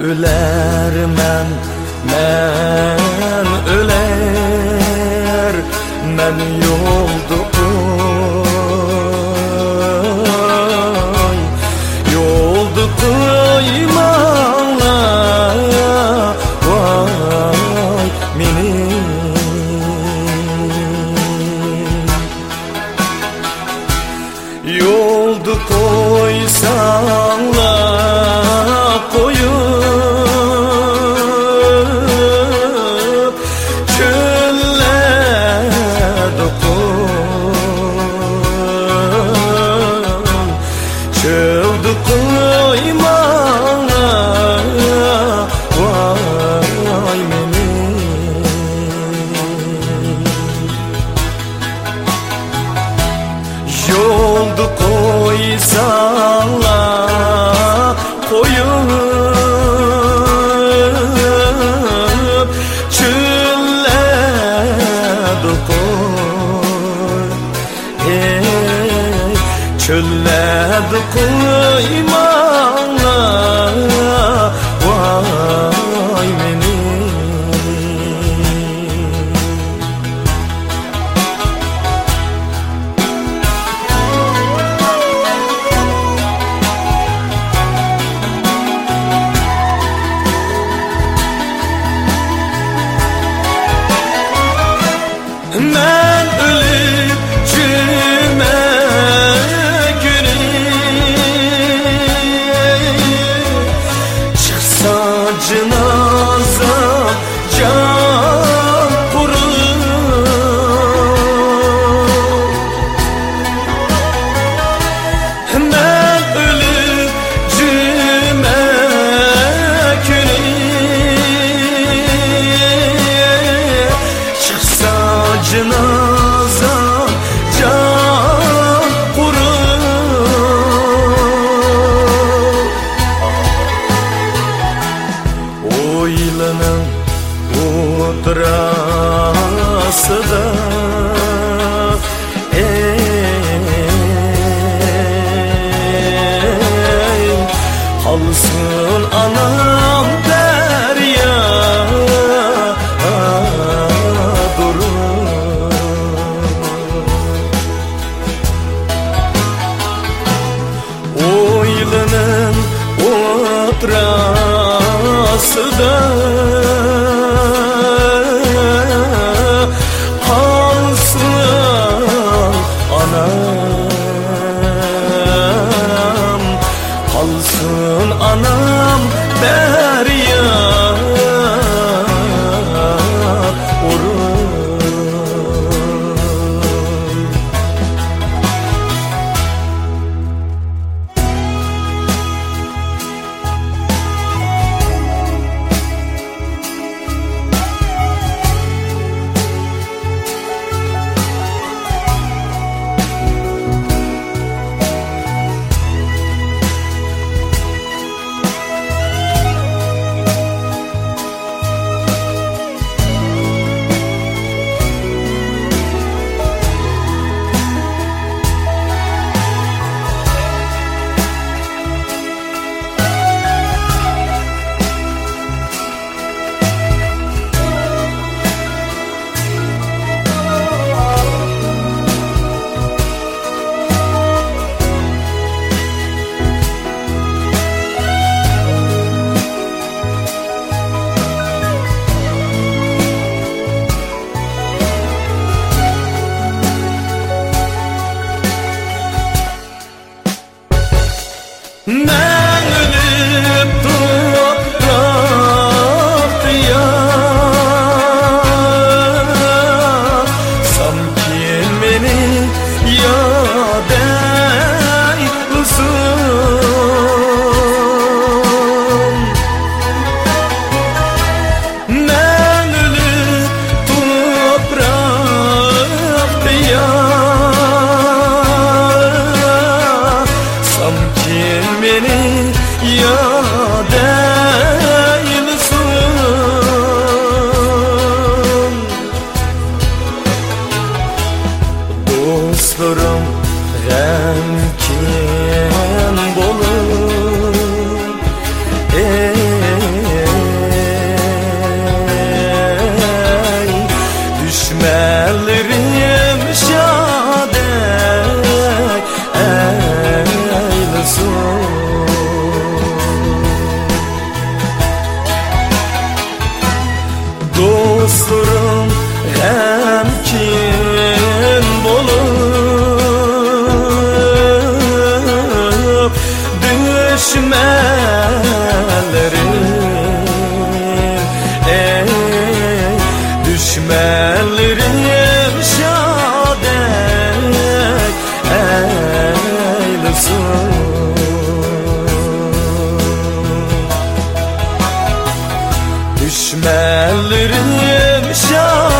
öler men men öler men yoldu koy yoldu koymala vay meni yoldu koysanlar Yeah. do coimão oturası da Ey Halsın anam derya durur. Oylanın otrası da Alsın anam Derya Dostlarım remkin dolu Ey düşmelerim şadek eylesin Dostlarım remkin düşmelerim şad eylesin. Düşmelerim şad